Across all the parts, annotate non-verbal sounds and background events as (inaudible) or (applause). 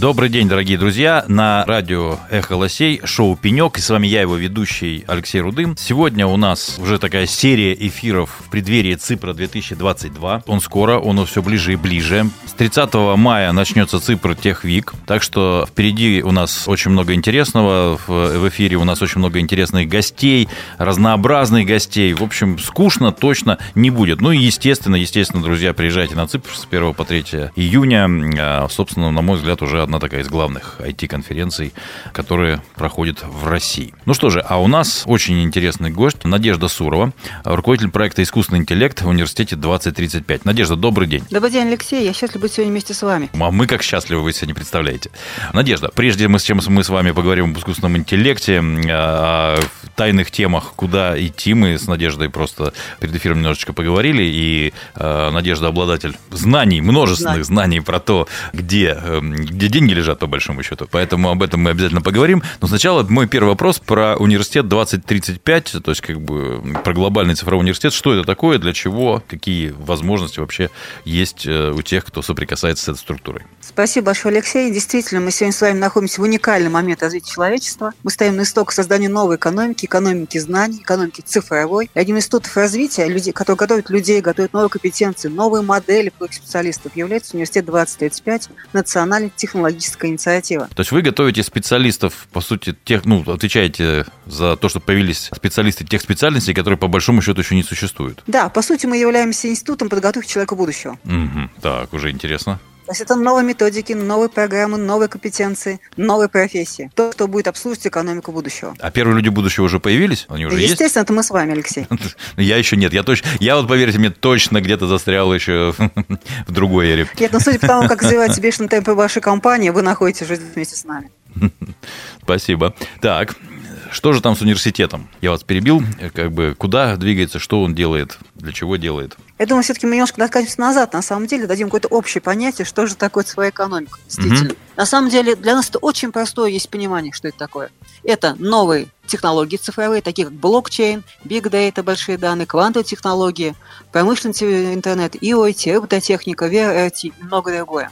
Добрый день, дорогие друзья. На радио «Эхо Лосей» шоу «Пенек». И с вами я, его ведущий Алексей Рудым. Сегодня у нас уже такая серия эфиров в преддверии ЦИПРа 2022. Он скоро, он все ближе и ближе. С 30 мая начнется ЦИПР Техвик. Так что впереди у нас очень много интересного. В эфире у нас очень много интересных гостей, разнообразных гостей. В общем, скучно точно не будет. Ну и естественно, естественно, друзья, приезжайте на ЦИПР с 1 по 3 июня. А, собственно, на мой взгляд, уже одна такая из главных IT-конференций, которые проходят в России. Ну что же, а у нас очень интересный гость Надежда Сурова, руководитель проекта «Искусственный интеллект» в университете 2035. Надежда, добрый день. Добрый день, Алексей. Я счастлив быть сегодня вместе с вами. А мы как счастливы, вы себе не представляете. Надежда, прежде мы, с чем мы с вами поговорим об искусственном интеллекте, о тайных темах, куда идти, мы с Надеждой просто перед эфиром немножечко поговорили, и э, Надежда обладатель знаний, множественных знаний про то, где, э, где деньги лежат, по большому счету. Поэтому об этом мы обязательно поговорим. Но сначала мой первый вопрос про университет 2035, то есть как бы про глобальный цифровой университет. Что это такое, для чего, какие возможности вообще есть э, у тех, кто соприкасается с этой структурой? Спасибо большое, Алексей. Действительно, мы сегодня с вами находимся в уникальный момент развития человечества. Мы стоим на истоках создания новой экономики, экономики знаний, экономики цифровой. И одним из институтов развития, людей, которые готовят людей, готовят новые компетенции, новые модели специалистов, является университет 2035, национальный технологический технологическая инициатива. То есть вы готовите специалистов, по сути, тех, ну, отвечаете за то, что появились специалисты тех специальностей, которые по большому счету еще не существуют? Да, по сути, мы являемся институтом подготовки человека будущего. Угу, так, уже интересно. То есть это новые методики, новые программы, новые компетенции, новые профессии. То, что будет обслуживать экономику будущего. А первые люди будущего уже появились? Они уже Естественно, есть? это мы с вами, Алексей. (laughs) Я еще нет. Я, точно, я вот, поверьте мне, точно где-то застрял еще (laughs) в другой эре. Нет, ну судя по тому, как развивается бешеные темпы вашей компании, вы находитесь уже вместе с нами. (laughs) Спасибо. Так, что же там с университетом? Я вас перебил. Как бы куда двигается, что он делает, для чего делает? Я думаю, все-таки мы немножко откатимся назад. На самом деле дадим какое-то общее понятие, что же такое цифровая экономика. Действительно. Угу. На самом деле для нас это очень простое есть понимание, что это такое. Это новые технологии цифровые, такие как блокчейн, биг data, большие данные, квантовые технологии, промышленный интернет, IoT, робототехника, VRT и многое другое.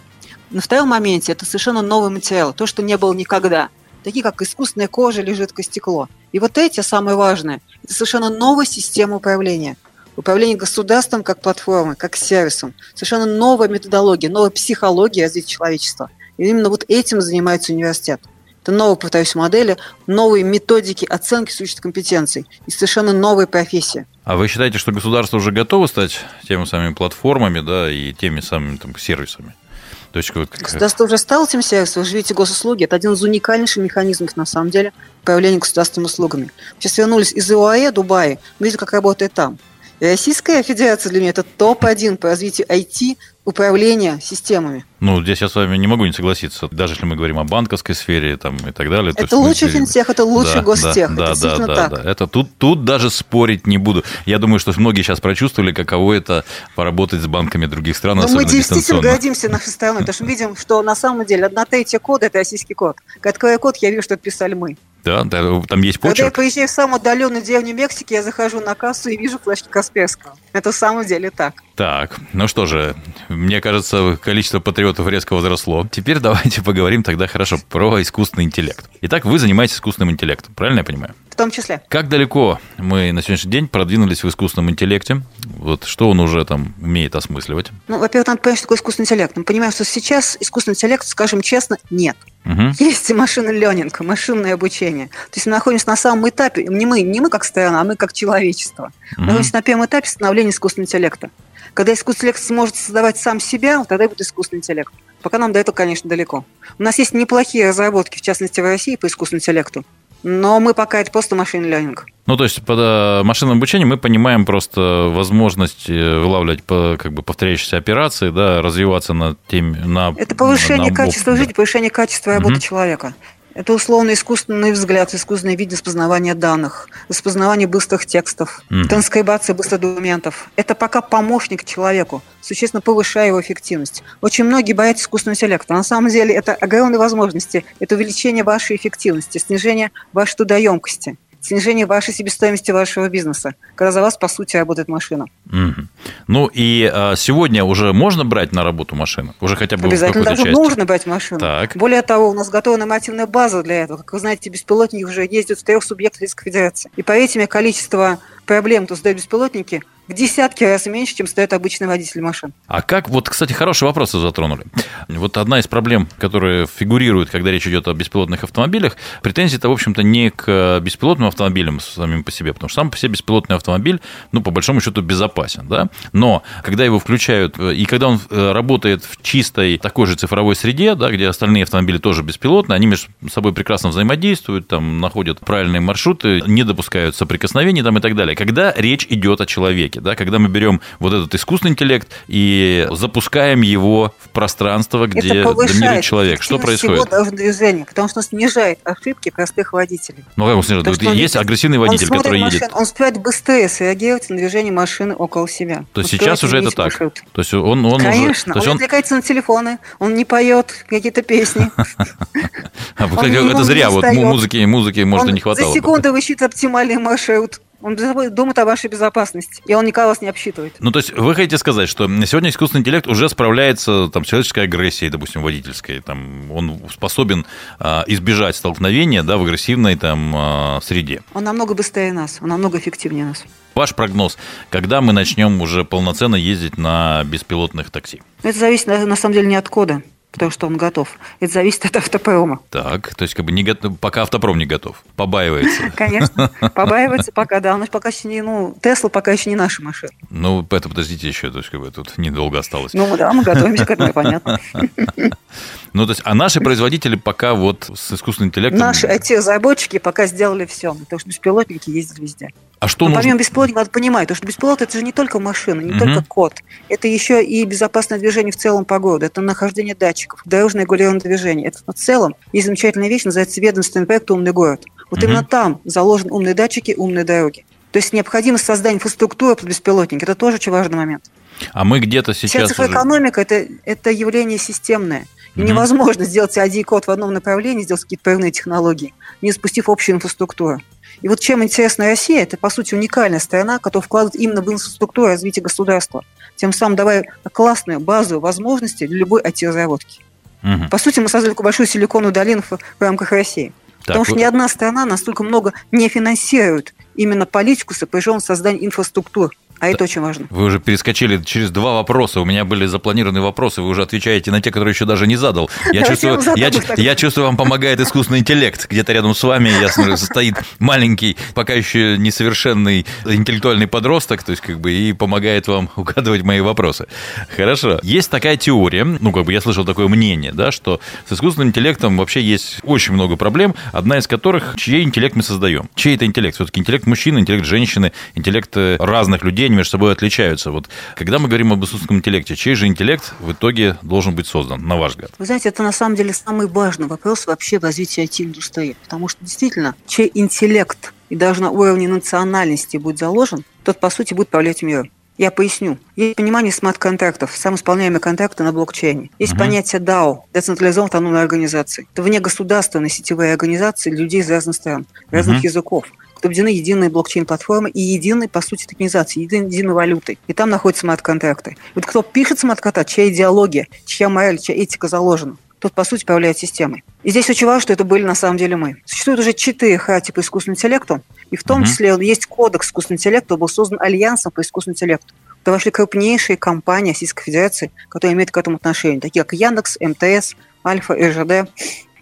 На втором моменте это совершенно новый материал, то, что не было никогда такие как искусственная кожа или жидкое стекло. И вот эти, самые важные, это совершенно новая система управления. Управление государством как платформой, как сервисом. Совершенно новая методология, новая психология развития человечества. И именно вот этим занимается университет. Это новые, повторюсь, модели, новые методики оценки существующих компетенций и совершенно новые профессии. А вы считаете, что государство уже готово стать теми самыми платформами, да, и теми самыми там, сервисами? То есть, как... Государство уже стало этим сервисом, видите госуслуги, это один из уникальнейших механизмов, на самом деле, появления государственными услугами. Сейчас вернулись из ИОАЭ, Дубая, мы видим, как работает там. И Российская Федерация для меня это топ-1 по развитию IT управления системами. Ну, здесь я с вами не могу не согласиться. Даже если мы говорим о банковской сфере там, и так далее. Это лучший финтех, это лучший да, гостех. Да, это да, да, так. да. Это тут, тут даже спорить не буду. Я думаю, что многие сейчас прочувствовали, каково это поработать с банками других стран, Но мы действительно гордимся нашей страной, потому что мы видим, что на самом деле одна третья кода – это российский код. Когда код, я вижу, что это писали мы. Да, да, там есть почерк. Когда я приезжаю в самую отдаленную деревню Мексики, я захожу на кассу и вижу флешки Касперского. Это в самом деле так. Так, ну что же, мне кажется, количество патриотов резко возросло. Теперь давайте поговорим тогда хорошо про искусственный интеллект. Итак, вы занимаетесь искусственным интеллектом, правильно я понимаю? Том числе. Как далеко мы на сегодняшний день продвинулись в искусственном интеллекте? Вот что он уже там умеет осмысливать? Ну, во-первых, надо понять, что такое искусственный интеллект. Мы понимаем, что сейчас искусственный интеллект, скажем честно, нет. Угу. Есть машинный ленинг, машинное обучение. То есть мы находимся на самом этапе, не мы, не мы как страна, а мы как человечество. Угу. Мы находимся на первом этапе становления искусственного интеллекта. Когда искусственный интеллект сможет создавать сам себя, тогда будет искусственный интеллект. Пока нам до этого, конечно, далеко. У нас есть неплохие разработки, в частности, в России по искусственному интеллекту. Но мы пока это просто машин ленинг. Ну, то есть под э, машинным обучением мы понимаем просто возможность э, вылавливать по, как бы повторяющиеся операции, да, развиваться на теме... На, это повышение на, качества да. жизни, повышение качества работы угу. человека. Это условно искусственный взгляд, искусственный вид распознавания данных, распознавание быстрых текстов, mm. транскрибация быстрых документов. Это пока помощник человеку, существенно повышая его эффективность. Очень многие боятся искусственного интеллекта. На самом деле это огромные возможности, это увеличение вашей эффективности, снижение вашей трудоемкости. Снижение вашей себестоимости вашего бизнеса, когда за вас, по сути, работает машина. Угу. Ну и а, сегодня уже можно брать на работу машину? Уже хотя бы Обязательно даже части? нужно брать машину. Так. Более того, у нас готова нормативная база для этого. Как вы знаете, беспилотники уже ездят в трех субъектах Российской Федерации. И поверьте мне, количество проблем, то создают беспилотники, в десятки раз меньше, чем стоит обычный водитель машин. А как, вот, кстати, хороший вопрос вы затронули. Вот одна из проблем, которая фигурирует, когда речь идет о беспилотных автомобилях, претензии-то, в общем-то, не к беспилотным автомобилям самим по себе, потому что сам по себе беспилотный автомобиль, ну, по большому счету, безопасен, да, но когда его включают, и когда он э, работает в чистой такой же цифровой среде, да, где остальные автомобили тоже беспилотные, они между собой прекрасно взаимодействуют, там, находят правильные маршруты, не допускают соприкосновений там и так далее. Когда речь идет о человеке, да, когда мы берем вот этот искусственный интеллект и запускаем его в пространство, где доминирует человек. Что происходит? Всего движение, потому что он снижает ошибки простых водителей. Ну, как он снижает? То, есть агрессивный водитель, который машин, едет. Он успевает быстрее среагировать на движение машины около себя. То есть сейчас уже это так? Маршрут. То есть он, он Конечно, уже... он, он отвлекается на телефоны, он не поет какие-то песни. (laughs) Это зря, вот музыки, музыки, может, не хватало. За секунду высчитывает оптимальный маршрут. Он думает о вашей безопасности, и он никого вас не обсчитывает. Ну, то есть вы хотите сказать, что сегодня искусственный интеллект уже справляется там, с человеческой агрессией, допустим, водительской. Там, он способен а, избежать столкновения да, в агрессивной там, а, среде. Он намного быстрее нас, он намного эффективнее нас. Ваш прогноз, когда мы начнем уже полноценно ездить на беспилотных такси? Это зависит, на самом деле, не от кода потому что он готов. Это зависит от автопрома. Так, то есть как бы не готов, пока автопром не готов, побаивается. (laughs) Конечно, побаивается пока, да. Он пока еще не, ну, Тесла пока еще не наша машина. Ну, это подождите еще, то есть как бы тут недолго осталось. Ну да, мы готовимся к этому, понятно. (laughs) Ну, то есть, а наши производители пока вот с искусственным интеллектом... Наши IT-разработчики пока сделали все, потому что беспилотники ездят везде. А что Но нужно? помимо беспилотника, надо понимать, что беспилот это же не только машина, не угу. только код. Это еще и безопасное движение в целом по городу. Это нахождение датчиков, дорожное регулированное движение. Это в целом есть замечательная вещь, называется ведомственный проект «Умный город». Вот угу. именно там заложены умные датчики, умные дороги. То есть необходимость создания инфраструктуры под беспилотники – это тоже очень важный момент. А мы где-то сейчас... Вся экономика уже... это, это явление системное. И угу. невозможно сделать один код в одном направлении, сделать какие-то прорывные технологии, не спустив общую инфраструктуру. И вот чем интересна Россия, это, по сути, уникальная страна, которая вкладывает именно в инфраструктуру развития государства, тем самым давая классную базовую возможности для любой IT-разработки. Угу. По сути, мы создали такую большую силиконовую долину в, в рамках России. Так, Потому что вы... ни одна страна настолько много не финансирует именно политику, сопряженную с созданием инфраструктур а это очень важно. Вы уже перескочили через два вопроса. У меня были запланированы вопросы. Вы уже отвечаете на те, которые еще даже не задал. Я (laughs) чувствую, я, я чувствую, вам помогает искусственный интеллект. Где-то рядом с вами, я смотрю, стоит маленький, пока еще несовершенный интеллектуальный подросток, то есть как бы и помогает вам (laughs) угадывать мои вопросы. Хорошо. Есть такая теория, ну как бы я слышал такое мнение, да, что с искусственным интеллектом вообще есть очень много проблем, одна из которых, чей интеллект мы создаем. Чей это интеллект? Все-таки интеллект мужчины, интеллект женщины, интеллект э, разных людей, они между собой отличаются. Вот когда мы говорим об искусственном интеллекте, чей же интеллект в итоге должен быть создан, на ваш взгляд? Вы знаете, это на самом деле самый важный вопрос вообще в развитии IT-индустрии. Потому что действительно, чей интеллект и даже на уровне национальности будет заложен, тот, по сути, будет правлять миром. Я поясню. Есть понимание смарт-контрактов, самоисполняемые контракты на блокчейне. Есть uh-huh. понятие DAO, децентрализованной автономной организации. Это вне государственной сетевые организации людей из разных стран, разных uh-huh. языков побеждены единые блокчейн-платформы и единой, по сути, токенизации, единой, единой валютой. И там находятся смарт-контракты. Вот кто пишет смарт-контракт, чья идеология, чья мораль, чья этика заложена, тот, по сути, управляет системой. И здесь очень важно, что это были на самом деле мы. Существует уже четыре типа искусственного интеллекта, и в том mm-hmm. числе есть кодекс искусственного интеллекта, был создан альянсом по искусственному интеллекту. Туда вошли крупнейшие компании Российской Федерации, которые имеют к этому отношение, такие как Яндекс, МТС, Альфа, РЖД.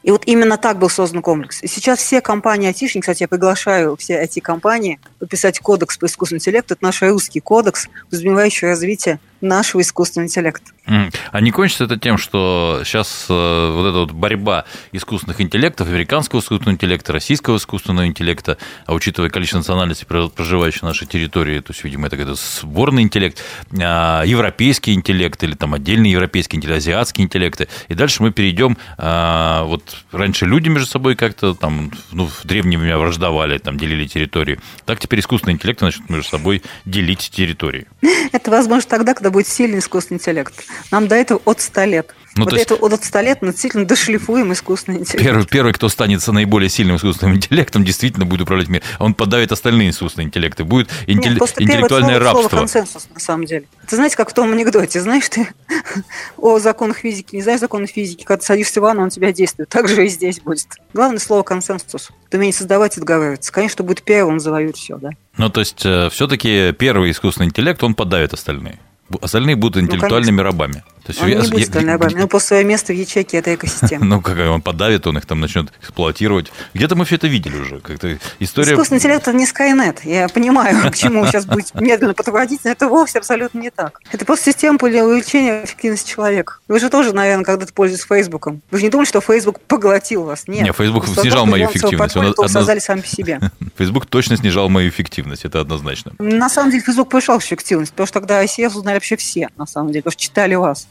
И вот именно так был создан комплекс. И сейчас все компании айтишники, кстати, я приглашаю все IT-компании подписать кодекс по искусственному интеллекту. Это наш русский кодекс, подразумевающий развитие нашего искусственного интеллекта. А не кончится это тем, что сейчас э, вот эта вот борьба искусственных интеллектов, американского искусственного интеллекта, российского искусственного интеллекта, а учитывая количество национальностей, проживающих на нашей территории, то есть, видимо, это какой-то сборный интеллект, а, европейский интеллект или там отдельный европейский интеллект, азиатский интеллекты, и дальше мы перейдем, а, вот раньше люди между собой как-то там, ну, в древние времена враждовали, там, делили территории, так теперь искусственный интеллект начнет между собой делить территории. (laughs) Это возможно тогда, когда когда будет сильный искусственный интеллект. Нам до этого от 100 лет. Ну, вот это от 100 лет мы действительно дошлифуем искусственный интеллект. Первый, первый, кто станет наиболее сильным искусственным интеллектом, действительно будет управлять миром. Он подавит остальные искусственные интеллекты. Будет интелли... Нет, интеллектуальное слово, рабство. Слово консенсус, на самом деле. Ты знаете, как в том анекдоте, знаешь ты (laughs) о законах физики, не знаешь законы физики, когда ты садишься в ванну, он тебя действует. Так же и здесь будет. Главное слово консенсус. Ты умеешь создавать и договариваться. Конечно, будет первым, он завоюет все, да. Ну, то есть, э, все-таки первый искусственный интеллект, он подавит остальные. Остальные будут ну, интеллектуальными ну, рабами. То есть, он я, не будет я, рабами, но по свое место в ячейке этой (laughs) экосистемы. ну, как он подавит, он их там начнет эксплуатировать. Где-то мы все это видели уже. Как-то история... Искусственный интеллект – это не Skynet. Я понимаю, к чему сейчас будет медленно подводить, но это вовсе абсолютно не так. Это просто система для увеличения эффективности человека. Вы же тоже, наверное, когда-то пользуетесь Фейсбуком. Вы же не думали, что Facebook поглотил вас? Нет. Нет, Facebook снижал мою эффективность. Он одно... создали (laughs) сами по себе. Facebook точно снижал мою эффективность, это однозначно. На самом деле, Facebook повышал эффективность, потому что тогда ICF узнали вообще все, на самом деле, потому что читали вас.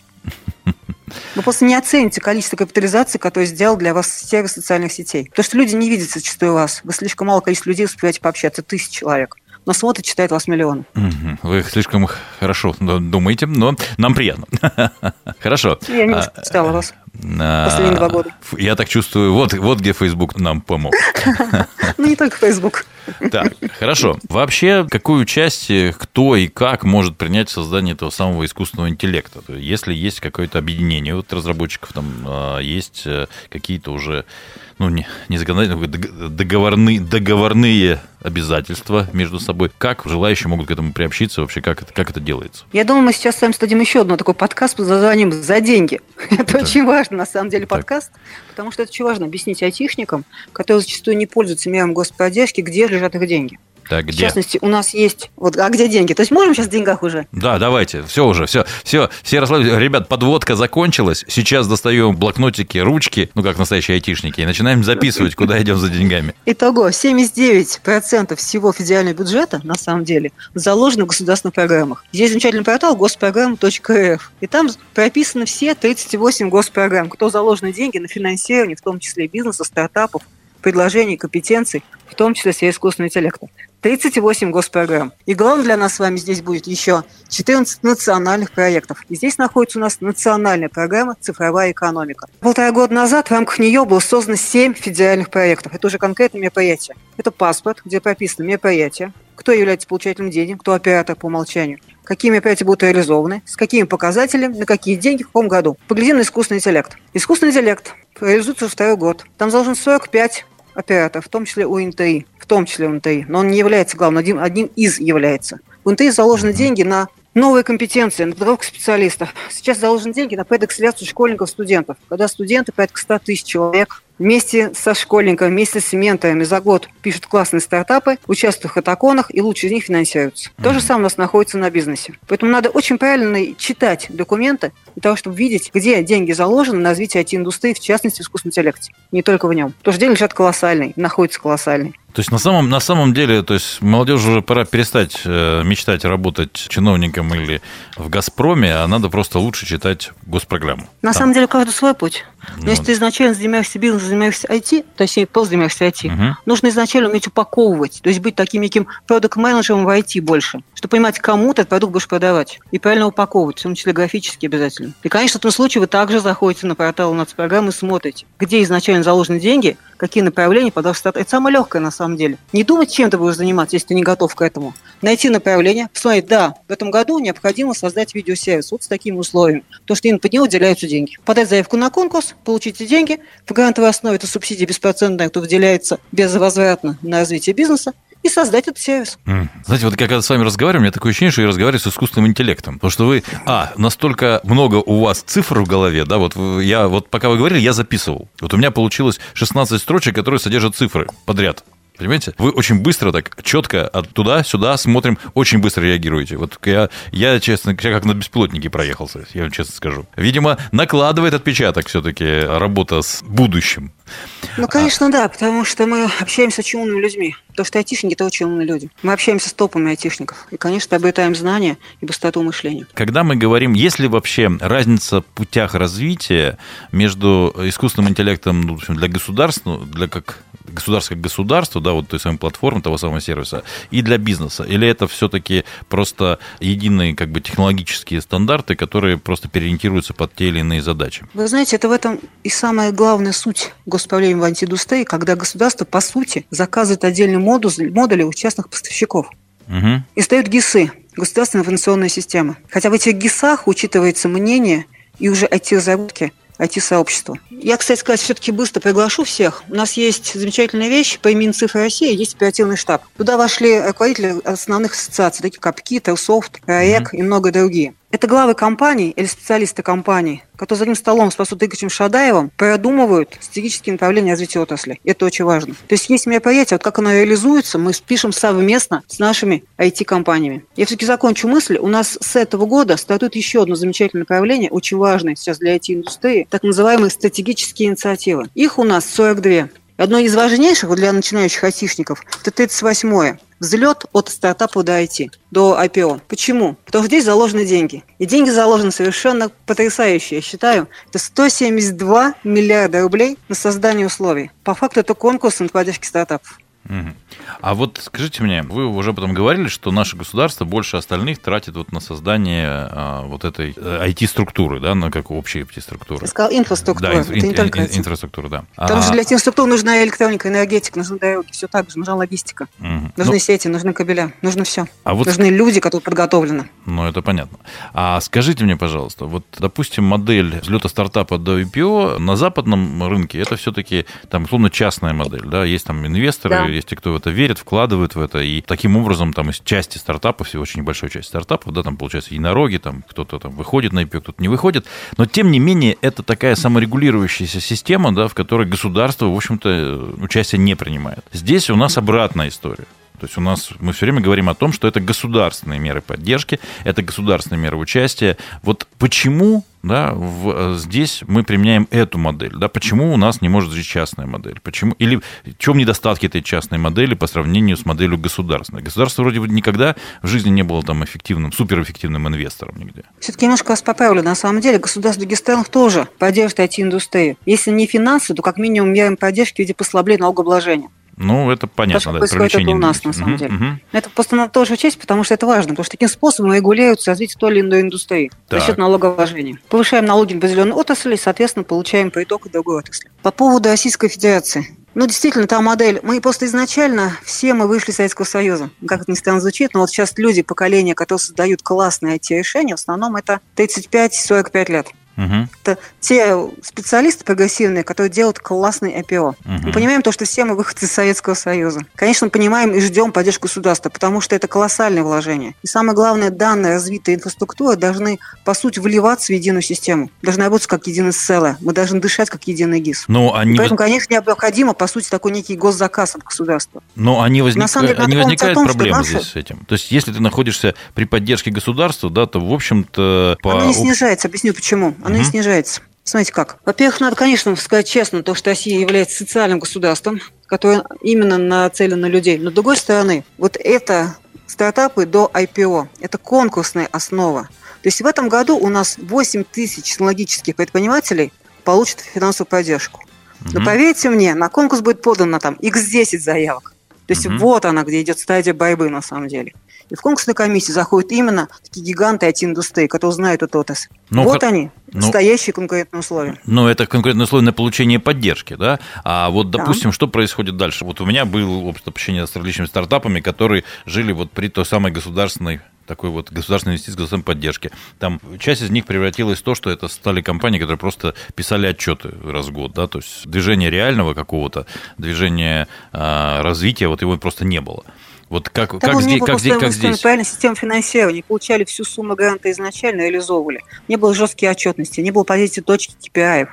Вы просто не оцените количество капитализации, которое сделал для вас сервис социальных сетей. Потому что люди не видят зачастую вас. Вы слишком мало количество людей успеваете пообщаться, тысяч человек но смотрит, читает вас миллион. Вы слишком хорошо думаете, но нам приятно. (laughs) Хорошо. Я не читала вас. А, Последние два года. Я так чувствую, вот, вот где Facebook нам помог. (laughs) Ну, не только Facebook. Так, хорошо. Вообще, какую часть, кто и как может принять в создании этого самого искусственного интеллекта? Если есть какое-то объединение вот разработчиков, там а, есть э, какие-то уже ну, не, не законодательные, договорные, договорные обязательства между собой. Как желающие могут к этому приобщиться? Вообще, как это, как это делается? Я думаю, мы сейчас с вами стадим еще одно такой подкаст под названием «За деньги». (laughs) Это очень важно, на самом деле, подкаст, потому что это очень важно объяснить айтишникам, которые зачастую не пользуются мерам господдержки, где лежат их деньги. Так, где? В частности, у нас есть... Вот, а где деньги? То есть можем сейчас в деньгах уже? Да, давайте. Все уже, все. Все, все расслабились. Ребят, подводка закончилась. Сейчас достаем блокнотики, ручки, ну, как настоящие айтишники, и начинаем записывать, куда идем за деньгами. Итого, 79% всего федерального бюджета, на самом деле, заложено в государственных программах. Есть замечательный портал госпрограмм.рф, и там прописаны все 38 госпрограмм, кто заложены деньги на финансирование, в том числе бизнеса, стартапов, предложений, компетенций, в том числе сфере искусственного интеллекта. 38 госпрограмм. И главное для нас с вами здесь будет еще 14 национальных проектов. И здесь находится у нас национальная программа «Цифровая экономика». Полтора года назад в рамках нее было создано 7 федеральных проектов. Это уже конкретные мероприятия. Это паспорт, где прописано мероприятие, кто является получателем денег, кто оператор по умолчанию, какие мероприятия будут реализованы, с какими показателями, на какие деньги, в каком году. Поглядим на искусственный интеллект. Искусственный интеллект реализуется второй год. Там заложено 45 операторов, в том числе у НТИ, в том числе у НТИ, но он не является главным, одним, одним из является. В НТИ заложены деньги на новые компетенции, на подготовку специалистов. Сейчас заложены деньги на предэкселяцию школьников, студентов. Когда студенты, порядка 100 тысяч человек, вместе со школьниками, вместе с менторами за год пишут классные стартапы, участвуют в хатаконах и лучше из них финансируются. Mm-hmm. То же самое у нас находится на бизнесе. Поэтому надо очень правильно читать документы для того, чтобы видеть, где деньги заложены на развитие IT-индустрии, в частности, в искусственном интеллекте. Не только в нем. Потому что деньги лежат колоссальные, находятся колоссальные. То есть на самом, на самом деле, то есть молодежи уже пора перестать э, мечтать работать чиновником или в «Газпроме», а надо просто лучше читать госпрограмму. На Там. самом деле, каждый свой путь. Но ну, если ты изначально занимаешься бизнесом, занимаешься IT, точнее, просто занимаешься IT, угу. нужно изначально уметь упаковывать, то есть быть таким неким продукт-менеджером в IT больше, чтобы понимать, кому ты этот продукт будешь продавать, и правильно упаковывать, в том числе графически обязательно. И, конечно, в этом случае вы также заходите на портал нацпрограммы и смотрите, где изначально заложены деньги, какие направления подашь Это самое легкое на самом деле. Не думать, чем ты будешь заниматься, если ты не готов к этому. Найти направление, посмотреть, да, в этом году необходимо создать видеосервис вот с такими условиями, то что именно под него выделяются деньги. Подать заявку на конкурс, получите деньги, в грантовой основе это субсидия беспроцентная, кто выделяется безвозвратно на развитие бизнеса, и создать этот сервис. Знаете, вот когда с вами разговариваю, у меня такое ощущение, что я разговариваю с искусственным интеллектом. Потому что вы, а, настолько много у вас цифр в голове, да, вот я, вот пока вы говорили, я записывал. Вот у меня получилось 16 строчек, которые содержат цифры подряд. Понимаете? Вы очень быстро так, четко от туда, сюда смотрим, очень быстро реагируете. Вот я, я честно, я как на беспилотнике проехался, я вам честно скажу. Видимо, накладывает отпечаток все-таки работа с будущим. Ну, конечно, а... да, потому что мы общаемся с очень умными людьми. Потому что айтишники – это очень умные люди. Мы общаемся с топами айтишников. И, конечно, обретаем знания и быстроту мышления. Когда мы говорим, есть ли вообще разница в путях развития между искусственным интеллектом ну, в общем, для государства, для как государство как государство, да, вот той самой платформы, того самого сервиса, и для бизнеса? Или это все-таки просто единые как бы технологические стандарты, которые просто переориентируются под те или иные задачи? Вы знаете, это в этом и самая главная суть госплавления в антидустрии, когда государство, по сути, заказывает отдельные модули, модули у частных поставщиков. Угу. И стоят ГИСы, государственные информационные системы. Хотя в этих ГИСах учитывается мнение и уже IT-разработки IT-сообществу. Я, кстати сказать, все-таки быстро приглашу всех. У нас есть замечательная вещь по имени «Цифры России», есть оперативный штаб. Туда вошли руководители основных ассоциаций, такие как КИ, Телсофт, РАЭК mm-hmm. и много другие. Это главы компаний или специалисты компаний, которые за одним столом с Масудом Игоревичем Шадаевым продумывают стратегические направления развития отрасли. Это очень важно. То есть есть мероприятие, вот как оно реализуется, мы пишем совместно с нашими IT-компаниями. Я все-таки закончу мысль. У нас с этого года стартует еще одно замечательное направление, очень важное сейчас для IT-индустрии, так называемые стратегические инициативы. Их у нас 42. Одно из важнейших для начинающих айтишников – это 38-е. Взлет от стартапа до IT, до IPO. Почему? Потому что здесь заложены деньги. И деньги заложены совершенно потрясающие, я считаю. Это 172 миллиарда рублей на создание условий. По факту это конкурс на поддержки стартапов. А вот скажите мне, вы уже потом говорили, что наше государство больше остальных тратит вот на создание а, вот этой IT-структуры, э, да, на как общей IT-структуры. Я сказал инфраструктура, да, инф, это не ин, только ин, инфраструктура, да. Потому а, что для инфраструктуры нужна электроника, энергетика, нужны дороги, все так же, нужна логистика, угу. нужны ну, сети, нужны кабеля, нужно все. А вот, нужны люди, которые подготовлены. Ну, это понятно. А скажите мне, пожалуйста, вот, допустим, модель взлета стартапа до IPO на западном рынке, это все-таки, там, условно, частная модель, да, есть там инвесторы, да есть те, кто в это верит, вкладывают в это, и таким образом там из части стартапов, всего очень небольшой части стартапов, да, там получается единороги, там кто-то там выходит на IPO, кто-то не выходит, но тем не менее это такая саморегулирующаяся система, да, в которой государство, в общем-то, участие не принимает. Здесь у нас обратная история. То есть у нас мы все время говорим о том, что это государственные меры поддержки, это государственные меры участия. Вот почему да, в, э, здесь мы применяем эту модель, да, почему у нас не может жить частная модель, почему, или в чем недостатки этой частной модели по сравнению с моделью государственной. Государство вроде бы никогда в жизни не было там эффективным, суперэффективным инвестором нигде. Все-таки немножко вас поправлю, на самом деле государство в других тоже поддерживает IT-индустрию. Если не финансы, то как минимум мерами поддержки в виде послабления налогообложения. Ну, это понятно, да, происходит это у нас, на самом угу, деле. Угу. Это просто надо тоже учесть, потому что это важно, потому что таким способом регулируется развитие той или иной индустрии так. за счет налогообложения. Повышаем налоги в определенной отрасли, и, соответственно, получаем приток в другой отрасли. По поводу Российской Федерации. Ну, действительно, та модель. Мы просто изначально все мы вышли из Советского Союза. Как это ни странно звучит, но вот сейчас люди, поколения, которые создают классные IT-решения, в основном это 35-45 лет. Угу. Это те специалисты прогрессивные, которые делают классный IPO. Угу. Мы понимаем то, что все мы выходцы из Советского Союза. Конечно, понимаем и ждем поддержку государства, потому что это колоссальное вложение. И самое главное, данные развитые инфраструктуры должны, по сути, вливаться в единую систему. Должны работать как единое целое. Мы должны дышать как единый ГИС. Но они... Поэтому, конечно, необходимо, по сути, такой некий госзаказ от государства. Но они возник... На самом деле, не возникает том, проблемы наши... здесь с этим. То есть, если ты находишься при поддержке государства, да, то, в общем-то... По... Оно не снижается. Объясню, почему оно угу. не снижается. Смотрите как. Во-первых, надо, конечно, сказать честно, то, что Россия является социальным государством, которое именно нацелено на людей. Но, с другой стороны, вот это стартапы до IPO, это конкурсная основа. То есть в этом году у нас 8 тысяч технологических предпринимателей получат финансовую поддержку. Но поверьте мне, на конкурс будет подано там x10 заявок. То есть угу. вот она, где идет стадия борьбы на самом деле. И в конкурсную комиссию заходят именно такие гиганты IT-индустрии, которые знают эту отрасль. Ну, вот хот... они, ну, настоящие конкурентные условия. Ну, это конкурентные условия на получение поддержки, да? А вот, допустим, да. что происходит дальше? Вот у меня был опыт общения с различными стартапами, которые жили вот при той самой государственной такой вот государственной инвестиции, государственной поддержки. Там часть из них превратилась в то, что это стали компании, которые просто писали отчеты раз в год, да, то есть движение реального какого-то, движение э, развития, вот его просто не было. Вот как, Там как, здесь, как, здесь, как здесь? Правильно, система финансирования. Получали всю сумму гранта изначально, реализовывали. Не было жесткой отчетности, не было позиции точки KPI.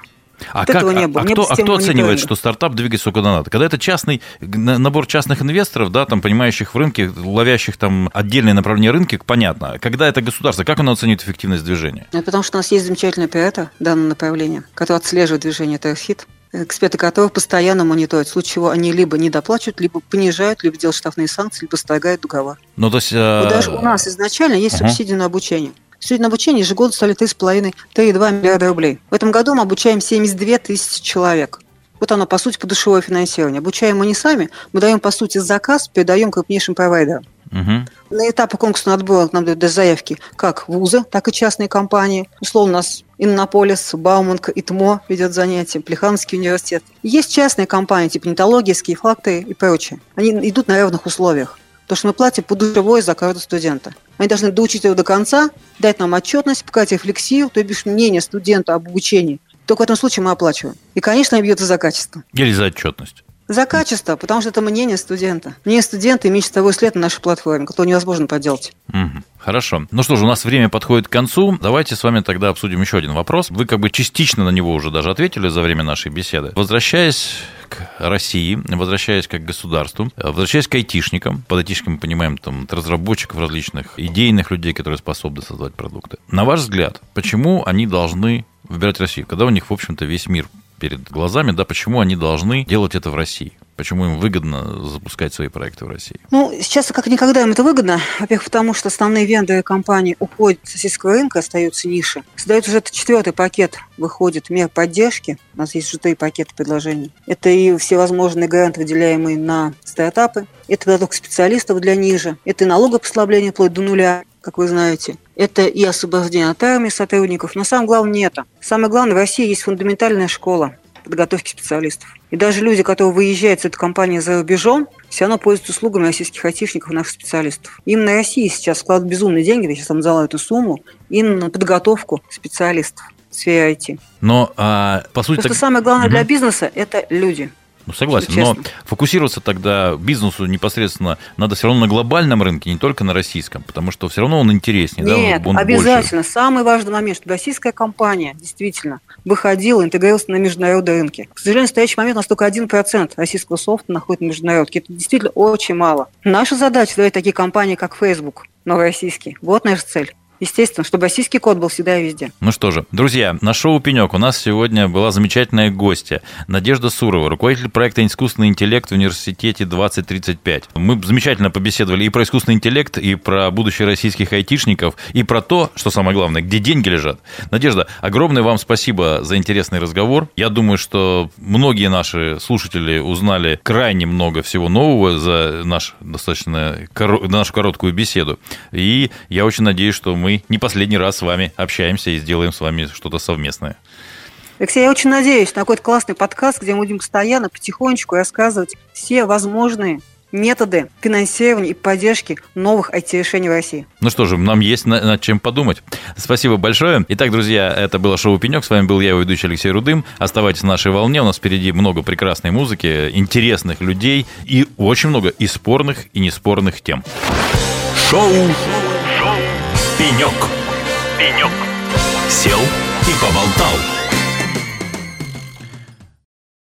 А, вот как, не было. А, кто, а кто оценивает, что стартап двигается куда надо? Когда это частный набор частных инвесторов, да, там, понимающих в рынке, ловящих там отдельные направления рынка, понятно. Когда это государство, как оно оценивает эффективность движения? Ну, потому что у нас есть замечательный оператор данного направления, который отслеживает движение TRFIT эксперты которых постоянно мониторят, в случае чего они либо не доплачивают, либо понижают, либо делают штрафные санкции, либо строгают договор. Ну, то есть... Вот даже у нас изначально есть угу. субсидии на обучение. На обучение ежегодно стали 3,5-3,2 миллиарда рублей. В этом году мы обучаем 72 тысячи человек. Вот оно, по сути, подушевое финансирование. Обучаем мы не сами, мы даем, по сути, заказ, передаем крупнейшим провайдерам. Угу. На этапе конкурсного отбора нам дают заявки как вузы, так и частные компании. Условно, у нас Иннополис, Бауманка, ИТМО ведет занятия, Плехановский университет. Есть частные компании, типа Нетология, Скифакты и прочее. Они идут на равных условиях. То, что мы платим по душевой за каждого студента. Они должны доучить его до конца, дать нам отчетность, показать рефлексию, то бишь мнение студента об обучении – только в этом случае мы оплачиваем. И, конечно, бьется за качество. Или за отчетность. За качество, потому что это мнение студента. Мнение студента имеет часовой след на нашей платформе, который невозможно подделать. Угу. Хорошо. Ну что ж, у нас время подходит к концу. Давайте с вами тогда обсудим еще один вопрос. Вы как бы частично на него уже даже ответили за время нашей беседы. Возвращаясь к России, возвращаясь как к государству, возвращаясь к айтишникам, под айтишниками мы понимаем там разработчиков различных, идейных людей, которые способны создавать продукты. На ваш взгляд, почему они должны выбирать Россию, когда у них, в общем-то, весь мир перед глазами, да, почему они должны делать это в России? Почему им выгодно запускать свои проекты в России? Ну, сейчас как никогда им это выгодно. Во-первых, потому что основные вендоры компании уходят с российского рынка, остаются ниши. Создается уже четвертый пакет, выходит мер поддержки. У нас есть уже три пакета предложений. Это и всевозможные гранты, выделяемые на стартапы. Это подготовка специалистов для ниже. Это и налогопослабление вплоть до нуля как вы знаете. Это и освобождение от армии сотрудников. Но самое главное не это. Самое главное, в России есть фундаментальная школа подготовки специалистов. И даже люди, которые выезжают с этой компании за рубежом, все равно пользуются услугами российских айтишников и наших специалистов. Им на России сейчас вкладывают безумные деньги, я сейчас вам назвала эту сумму, именно на подготовку специалистов в сфере IT. Но, а, по сути... Потому так... самое главное угу. для бизнеса – это люди – ну, согласен, но фокусироваться тогда бизнесу непосредственно надо все равно на глобальном рынке, не только на российском, потому что все равно он интереснее. Нет, да, он обязательно. Больше. Самый важный момент, чтобы российская компания действительно выходила, интегрировалась на международные рынки. К сожалению, в настоящий момент у нас только 1% российского софта находится на международке. Это действительно очень мало. Наша задача – создать такие компании, как Facebook, но российские. Вот наша цель. Естественно, чтобы российский код был всегда и везде. Ну что же, друзья, на шоу «Пенек» у нас сегодня была замечательная гостья Надежда Сурова, руководитель проекта «Искусственный интеллект» в университете 2035. Мы замечательно побеседовали и про искусственный интеллект, и про будущее российских айтишников, и про то, что самое главное, где деньги лежат. Надежда, огромное вам спасибо за интересный разговор. Я думаю, что многие наши слушатели узнали крайне много всего нового за наш, достаточно, нашу короткую беседу. И я очень надеюсь, что мы не последний раз с вами общаемся и сделаем с вами что-то совместное. Алексей, я очень надеюсь на какой-то классный подкаст, где мы будем постоянно, потихонечку рассказывать все возможные методы финансирования и поддержки новых IT-решений в России. Ну что же, нам есть над, чем подумать. Спасибо большое. Итак, друзья, это было шоу «Пенек». С вами был я, его ведущий Алексей Рудым. Оставайтесь на нашей волне. У нас впереди много прекрасной музыки, интересных людей и очень много и спорных, и неспорных тем. Шоу Пенек. Пенек. Сел и поболтал.